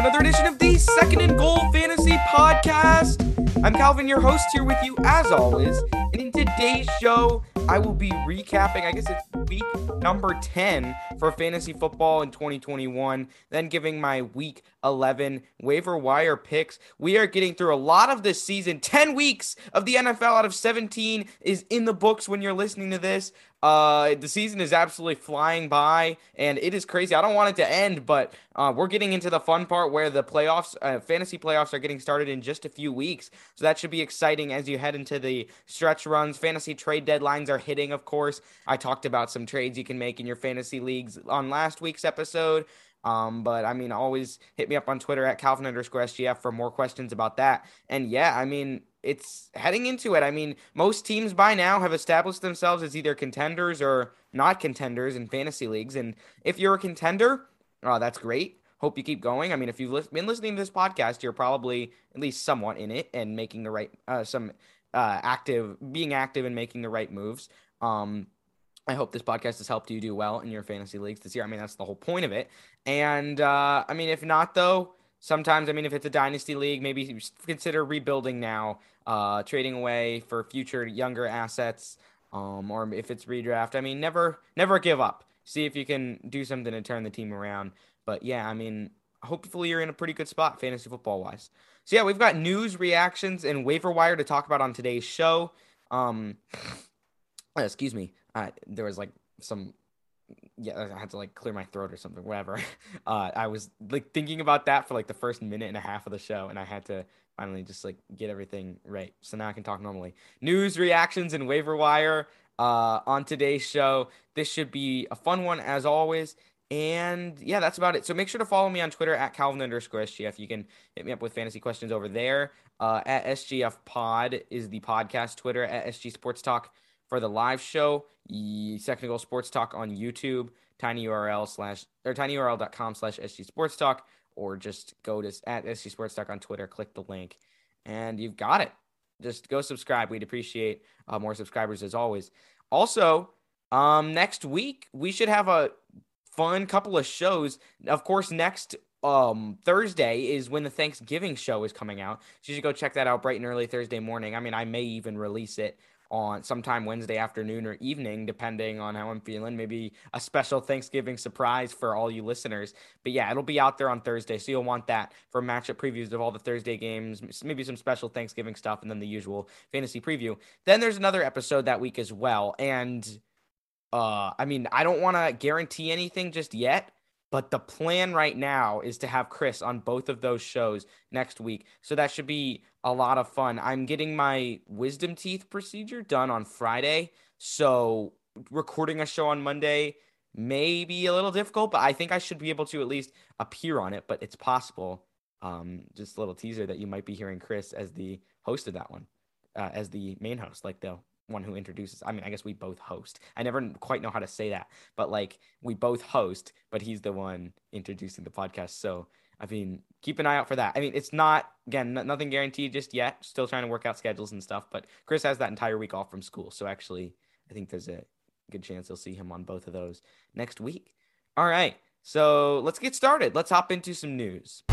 another edition of the Second and Goal Fantasy Podcast. I'm Calvin, your host, here with you as always. And in today's show, I will be recapping, I guess it's week number 10 for fantasy football in 2021, then giving my week 11 waiver wire picks. We are getting through a lot of this season. 10 weeks of the NFL out of 17 is in the books when you're listening to this. Uh, the season is absolutely flying by, and it is crazy. I don't want it to end, but uh, we're getting into the fun part where the playoffs, uh, fantasy playoffs, are getting started in just a few weeks. So that should be exciting as you head into the stretch runs. Fantasy trade deadlines are hitting, of course. I talked about some trades you can make in your fantasy leagues on last week's episode. Um, but I mean, always hit me up on Twitter at Calvin underscore SGF for more questions about that. And yeah, I mean, it's heading into it. I mean, most teams by now have established themselves as either contenders or not contenders in fantasy leagues. And if you're a contender, oh, that's great. Hope you keep going. I mean, if you've been listening to this podcast, you're probably at least somewhat in it and making the right, uh, some uh, active, being active and making the right moves. Um, I hope this podcast has helped you do well in your fantasy leagues this year. I mean, that's the whole point of it. And uh, I mean, if not, though, sometimes, I mean, if it's a dynasty league, maybe consider rebuilding now, uh, trading away for future younger assets, um, or if it's redraft. I mean, never, never give up. See if you can do something to turn the team around. But yeah, I mean, hopefully you're in a pretty good spot fantasy football wise. So yeah, we've got news, reactions, and waiver wire to talk about on today's show. Um, excuse me. Uh, there was like some yeah, I had to like clear my throat or something, whatever. Uh, I was like thinking about that for like the first minute and a half of the show, and I had to finally just like get everything right. So now I can talk normally. News, reactions, and waiver wire uh, on today's show. This should be a fun one as always. And yeah, that's about it. So make sure to follow me on Twitter at Calvin underscore SGF. You can hit me up with fantasy questions over there. Uh, at SGF Pod is the podcast Twitter at SG Sports Talk for the live show. Second Sports Talk on YouTube, tinyurl slash or tinyurl.com slash SG Sports Talk, or just go to at SG Sports Talk on Twitter, click the link, and you've got it. Just go subscribe. We'd appreciate uh, more subscribers as always. Also, um, next week we should have a fun couple of shows. Of course, next um Thursday is when the Thanksgiving show is coming out. So you should go check that out bright and early Thursday morning. I mean, I may even release it on sometime Wednesday afternoon or evening, depending on how I'm feeling. Maybe a special Thanksgiving surprise for all you listeners. But yeah, it'll be out there on Thursday. So you'll want that for matchup previews of all the Thursday games, maybe some special Thanksgiving stuff, and then the usual fantasy preview. Then there's another episode that week as well. And uh, I mean, I don't want to guarantee anything just yet. But the plan right now is to have Chris on both of those shows next week. So that should be a lot of fun. I'm getting my wisdom teeth procedure done on Friday. So recording a show on Monday may be a little difficult, but I think I should be able to at least appear on it. But it's possible. Um, just a little teaser that you might be hearing Chris as the host of that one, uh, as the main host, like the one who introduces. I mean, I guess we both host. I never quite know how to say that, but like we both host, but he's the one introducing the podcast. So, I mean, keep an eye out for that. I mean, it's not again nothing guaranteed just yet. Still trying to work out schedules and stuff. But Chris has that entire week off from school, so actually, I think there's a good chance you'll see him on both of those next week. All right, so let's get started. Let's hop into some news.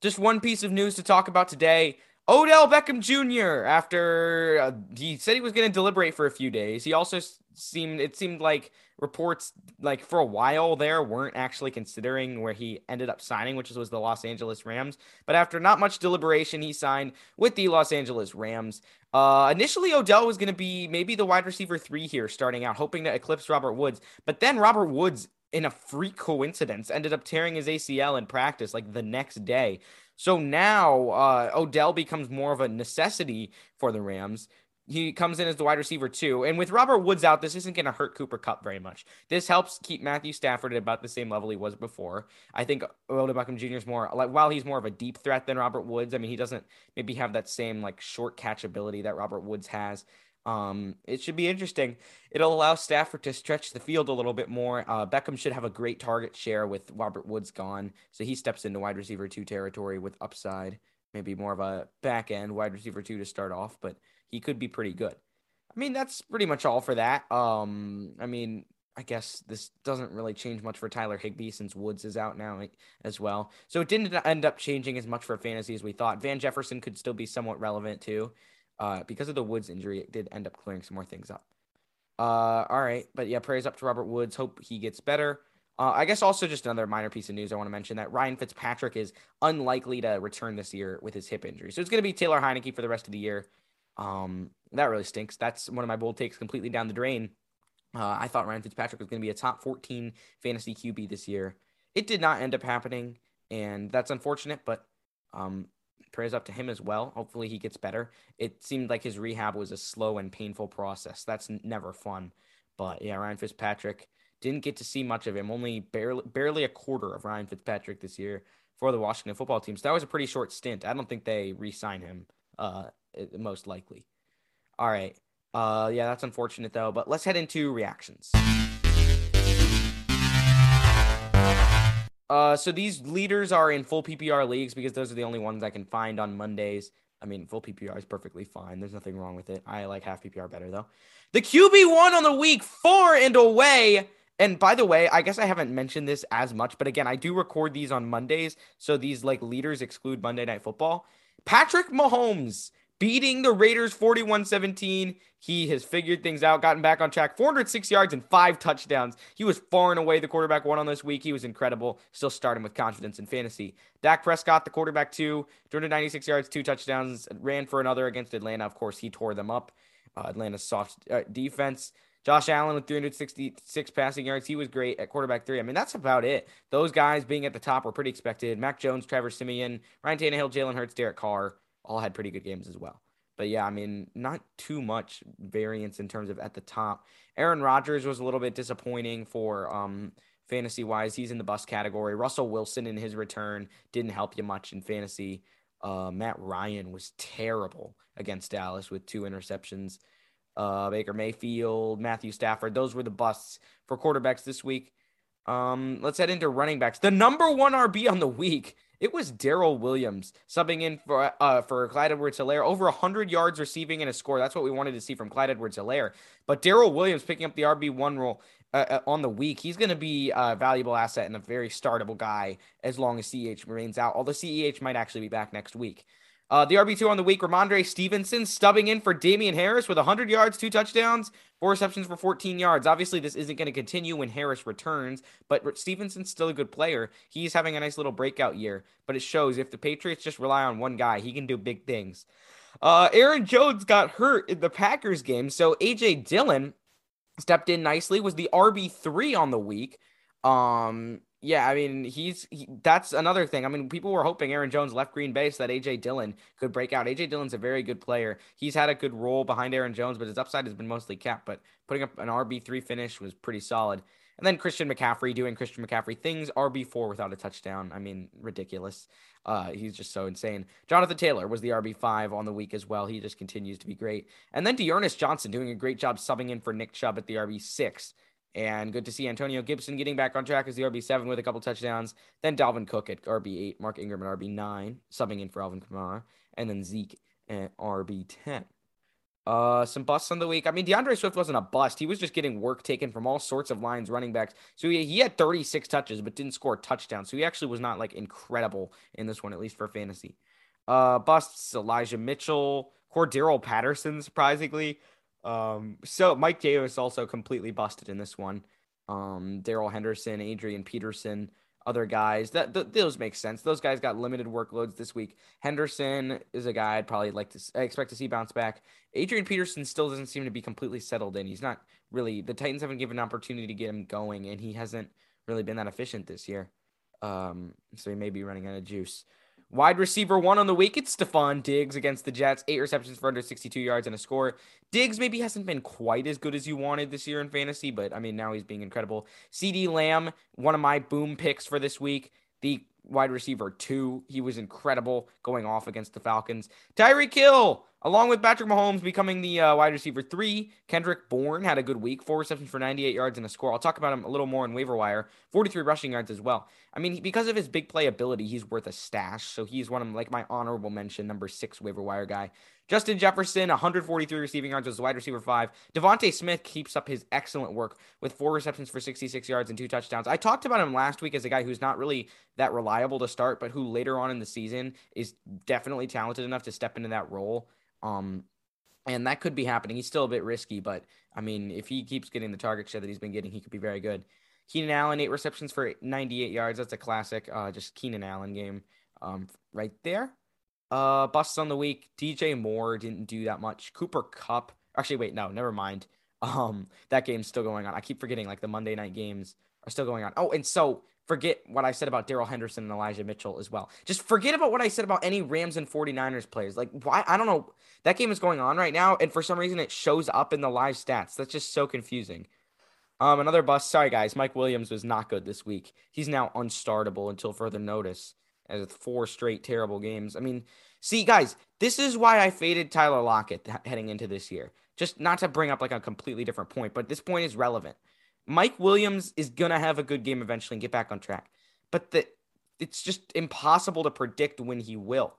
Just one piece of news to talk about today. Odell Beckham Jr. After uh, he said he was going to deliberate for a few days, he also seemed it seemed like reports like for a while there weren't actually considering where he ended up signing, which was the Los Angeles Rams. But after not much deliberation, he signed with the Los Angeles Rams. Uh, initially, Odell was going to be maybe the wide receiver three here, starting out, hoping to eclipse Robert Woods. But then Robert Woods in a freak coincidence, ended up tearing his ACL in practice like the next day. So now uh, Odell becomes more of a necessity for the Rams. He comes in as the wide receiver too. And with Robert Woods out, this isn't going to hurt Cooper Kupp very much. This helps keep Matthew Stafford at about the same level he was before. I think Odell Beckham Jr. is more like while he's more of a deep threat than Robert Woods. I mean, he doesn't maybe have that same like short catch ability that Robert Woods has. Um, it should be interesting. It'll allow Stafford to stretch the field a little bit more. Uh, Beckham should have a great target share with Robert Woods gone, so he steps into wide receiver two territory with upside. Maybe more of a back end wide receiver two to start off, but he could be pretty good. I mean, that's pretty much all for that. Um, I mean, I guess this doesn't really change much for Tyler Higbee since Woods is out now as well. So it didn't end up changing as much for fantasy as we thought. Van Jefferson could still be somewhat relevant too. Uh, because of the Woods injury, it did end up clearing some more things up. Uh, all right, but yeah, prayers up to Robert Woods. Hope he gets better. Uh, I guess also just another minor piece of news I want to mention that Ryan Fitzpatrick is unlikely to return this year with his hip injury. So it's going to be Taylor Heinicke for the rest of the year. Um, that really stinks. That's one of my bold takes completely down the drain. Uh, I thought Ryan Fitzpatrick was going to be a top 14 fantasy QB this year. It did not end up happening, and that's unfortunate, but um, prayers up to him as well. Hopefully he gets better. It seemed like his rehab was a slow and painful process. That's never fun. But yeah, Ryan Fitzpatrick didn't get to see much of him. Only barely barely a quarter of Ryan Fitzpatrick this year for the Washington football team. So that was a pretty short stint. I don't think they re-sign him. Uh, most likely. All right. Uh, yeah, that's unfortunate though. But let's head into reactions. Uh, so these leaders are in full PPR leagues because those are the only ones I can find on Mondays. I mean, full PPR is perfectly fine. There's nothing wrong with it. I like half PPR better though. The QB one on the week four and away. And by the way, I guess I haven't mentioned this as much, but again, I do record these on Mondays, so these like leaders exclude Monday Night Football. Patrick Mahomes beating the Raiders 41 17. He has figured things out, gotten back on track, 406 yards and five touchdowns. He was far and away the quarterback one on this week. He was incredible. Still starting with confidence in fantasy. Dak Prescott, the quarterback two, 296 yards, two touchdowns, ran for another against Atlanta. Of course, he tore them up. Uh, Atlanta's soft uh, defense. Josh Allen with 366 passing yards. He was great at quarterback three. I mean, that's about it. Those guys being at the top were pretty expected. Mac Jones, Trevor Siemian, Ryan Tannehill, Jalen Hurts, Derek Carr all had pretty good games as well. But yeah, I mean, not too much variance in terms of at the top. Aaron Rodgers was a little bit disappointing for um, fantasy wise. He's in the bust category. Russell Wilson in his return didn't help you much in fantasy. Uh, Matt Ryan was terrible against Dallas with two interceptions. Uh, Baker Mayfield, Matthew Stafford, those were the busts for quarterbacks this week. Um, let's head into running backs. The number one RB on the week it was Darrel Williams subbing in for uh, for Clyde Edwards-Helaire. Over 100 yards receiving and a score. That's what we wanted to see from Clyde Edwards-Helaire. But Darrel Williams picking up the RB1 role uh, uh, on the week. He's going to be a valuable asset and a very startable guy as long as CEH remains out. Although CEH might actually be back next week. Uh, the RB2 on the week, Rhamondre Stevenson stubbing in for Damien Harris with 100 yards, two touchdowns, four receptions for 14 yards. Obviously, this isn't going to continue when Harris returns, but Stevenson's still a good player. He's having a nice little breakout year, but it shows if the Patriots just rely on one guy, he can do big things. Uh, Aaron Jones got hurt in the Packers game, so AJ Dillon stepped in nicely, was the RB3 on the week. Um, yeah, I mean, he's he, that's another thing. I mean, people were hoping Aaron Jones left Green Bay so that AJ Dillon could break out. AJ Dillon's a very good player. He's had a good role behind Aaron Jones, but his upside has been mostly capped. But putting up an RB three finish was pretty solid. And then Christian McCaffrey doing Christian McCaffrey things, RB four without a touchdown. I mean, ridiculous. Uh, he's just so insane. Jonathan Taylor was the RB five on the week as well. He just continues to be great. And then D'Ernest Johnson doing a great job subbing in for Nick Chubb at the RB six. And good to see Antonio Gibson getting back on track as the RB7 with a couple touchdowns. Then Dalvin Cook at RB8, Mark Ingram at RB9, subbing in for Alvin Kamara. And then Zeke at RB10. Uh, some busts on the week. I mean, D'Andre Swift wasn't a bust. He was just getting work taken from all sorts of lines, running backs. So he, he had 36 touches, but didn't score a touchdown. So he actually was not like incredible in this one, at least for fantasy. Uh, busts Elijah Mitchell, Cordarrelle Patterson, surprisingly. Um, so Mike Davis also completely busted in this one. Um, Darrell Henderson, Adrian Peterson, other guys that th- those make sense. Those guys got limited workloads this week. Henderson is a guy I'd probably like to I expect to see bounce back. Adrian Peterson still doesn't seem to be completely settled in. He's not really the Titans haven't given an opportunity to get him going, and he hasn't really been that efficient this year. Um, so he may be running out of juice. Wide receiver one on the week, it's Stefon Diggs against the Jets. Eight receptions for under 62 yards and a score. Diggs maybe hasn't been quite as good as you wanted this year in fantasy, but I mean, now he's being incredible. CeeDee Lamb, one of my boom picks for this week. The wide receiver two. He was incredible going off against the Falcons. Tyreek Hill, along with Patrick Mahomes, becoming the uh, wide receiver three. Kendrick Bourne had a good week, four receptions for 98 yards and a score. I'll talk about him a little more in waiver wire. 43 rushing yards as well. I mean, because of his big play ability, he's worth a stash. So he's one of like my honorable mention, number six waiver wire guy. Justin Jefferson, 143 receiving yards as wide receiver five. DeVonta Smith keeps up his excellent work with four receptions for 66 yards and two touchdowns. I talked about him last week as a guy who's not really that reliable to start, but who later on in the season is definitely talented enough to step into that role. Um, and that could be happening. He's still a bit risky, but I mean, if he keeps getting the target share that he's been getting, he could be very good. Keenan Allen, eight receptions for 98 yards. That's a classic, uh, just Keenan Allen game um, right there. Uh, busts on the week. DJ Moore didn't do that much. Cooper Kupp. Actually, wait, no, never mind. Um, that game's still going on. I keep forgetting like the Monday night games are still going on. Oh, and so forget what I said about Darrell Henderson and Elijah Mitchell as well. Just forget about what I said about any Rams and 49ers players. Like, why? I don't know. That game is going on right now, and for some reason it shows up in the live stats. That's just so confusing. Um, another bust. Sorry, guys. Mike Williams was not good this week. He's now unstartable until further notice as four straight terrible games. I mean, see, guys, this is why I faded Tyler Lockett heading into this year. Just not to bring up like a completely different point, but this point is relevant. Mike Williams is gonna have a good game eventually and get back on track, but the it's just impossible to predict when he will.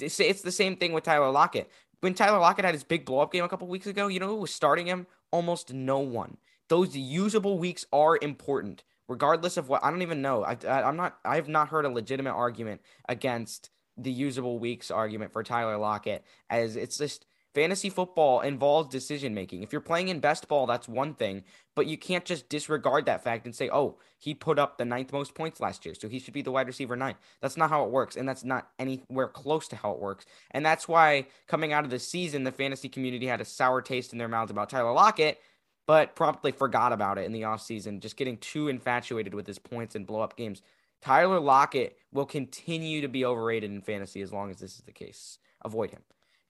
It's the same thing with Tyler Lockett. When Tyler Lockett had his big blow up game a couple weeks ago, you know who was starting him? Almost no one. Those usable weeks are important regardless of what I don't even know. I, I am not I have not heard a legitimate argument against the usable weeks argument for Tyler Lockett as it's just fantasy football involves decision making. If you're playing in best ball, that's one thing, but you can't just disregard that fact and say, "Oh, he put up the ninth most points last year, so he should be the wide receiver nine." That's not how it works, and that's not anywhere close to how it works. And that's why coming out of the season, the fantasy community had a sour taste in their mouths about Tyler Lockett but promptly forgot about it in the offseason, just getting too infatuated with his points and blow up games. Tyler Lockett will continue to be overrated in fantasy as long as this is the case. Avoid him.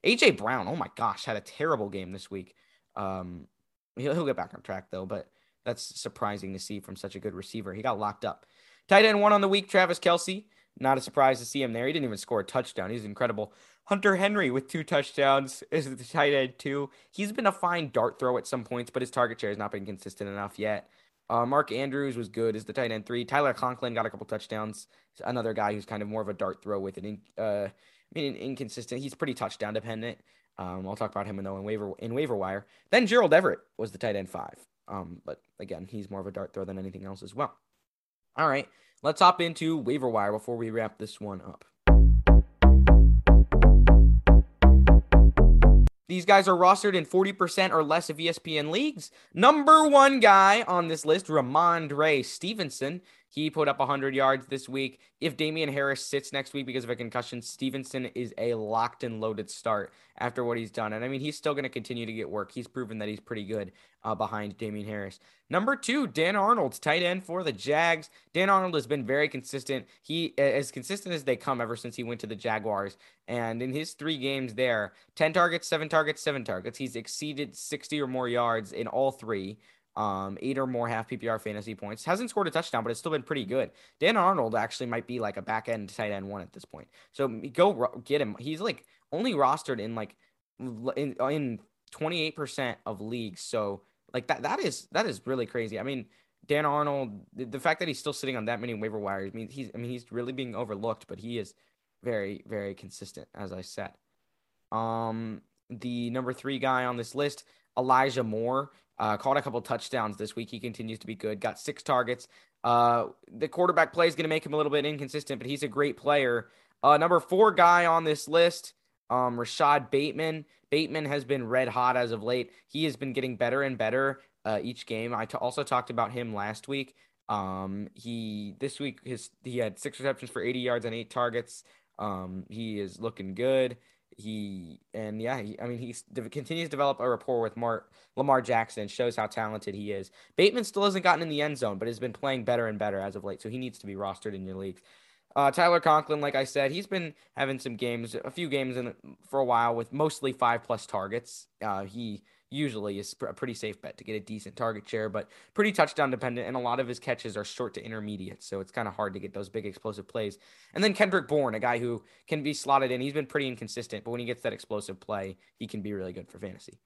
AJ Brown, oh my gosh, had a terrible game this week. Um, he'll, he'll get back on track though, but that's surprising to see from such a good receiver. He got locked up. Tight end one on the week, Travis Kelce. Not a surprise to see him there. He didn't even score a touchdown. He's incredible. Hunter Henry with two touchdowns is the tight end too. He's been a fine dart throw at some points, but his target share has not been consistent enough yet. Uh, Mark Andrews was good as the tight end three. Tyler Conklin got a couple touchdowns. Another guy who's kind of more of a dart throw with an uh, I mean inconsistent. He's pretty touchdown dependent. Um, I'll talk about him in though in waiver in waiver wire. Then Gerald Everett was the tight end five. Um, but again, he's more of a dart throw than anything else as well. All right, let's hop into waiver wire before we wrap this one up. These guys are rostered in 40% or less of ESPN leagues. Number one guy on this list, Rhamondre Stevenson. He put up 100 yards this week. If Damien Harris sits next week because of a concussion, Stevenson is a locked and loaded start after what he's done. And I mean, he's still going to continue to get work. He's proven that he's pretty good uh, behind Damien Harris. Number two, Dan Arnold's tight end for the Jags. Dan Arnold has been very consistent. He as consistent as they come ever since he went to the Jaguars. And in his three games there, 10 targets, seven targets, seven targets. He's exceeded 60 or more yards in all three um, eight or more half PPR fantasy points. Hasn't scored a touchdown, but it's still been pretty good. Dan Arnold actually might be like a back end tight end one at this point. So go get him. He's like only rostered in like in in 28% of leagues. So like that that is that is really crazy. I mean, Dan Arnold, the, fact that he's still sitting on that many waiver wires means he's I mean he's really being overlooked, but he is very very consistent as I said. Um the number 3 guy on this list, Elijah Moore. Uh, caught a couple touchdowns this week. He continues to be good. Got six targets. Uh, the quarterback play is going to make him a little bit inconsistent, but he's a great player. Uh, number four guy on this list, um, Rashod Bateman. Bateman has been red hot as of late. He has been getting better and better uh, each game. I t- also talked about him last week. Um, he this week his he had six receptions for 80 yards and eight targets. Um, he is looking good he and yeah, he, I mean he continues to develop a rapport with Mar- Lamar Jackson shows how talented he is. Bateman still hasn't gotten in the end zone, but has been playing better and better as of late, so he needs to be rostered in your leagues. Uh, Tyler Conklin, like I said, he's been having some games, a few games in for a while with mostly five plus targets. Uh, he usually is a pretty safe bet to get a decent target share, but pretty touchdown dependent. And a lot of his catches are short to intermediate. So it's kind of hard to get those big explosive plays. And then Kendrick Bourne, a guy who can be slotted in. He's been pretty inconsistent, but when he gets that explosive play, he can be really good for fantasy.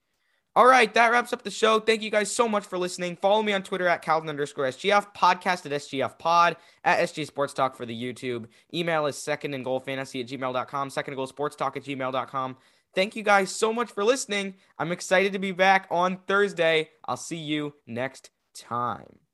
All right, that wraps up the show. Thank you guys so much for listening. Follow me on Twitter at Calvin underscore SGF, podcast at SGF pod, at SG Sports Talk for the YouTube. Email is second and goal fantasy at gmail.com, second and goal sports talk at gmail.com. Thank you guys so much for listening. I'm excited to be back on Thursday. I'll see you next time.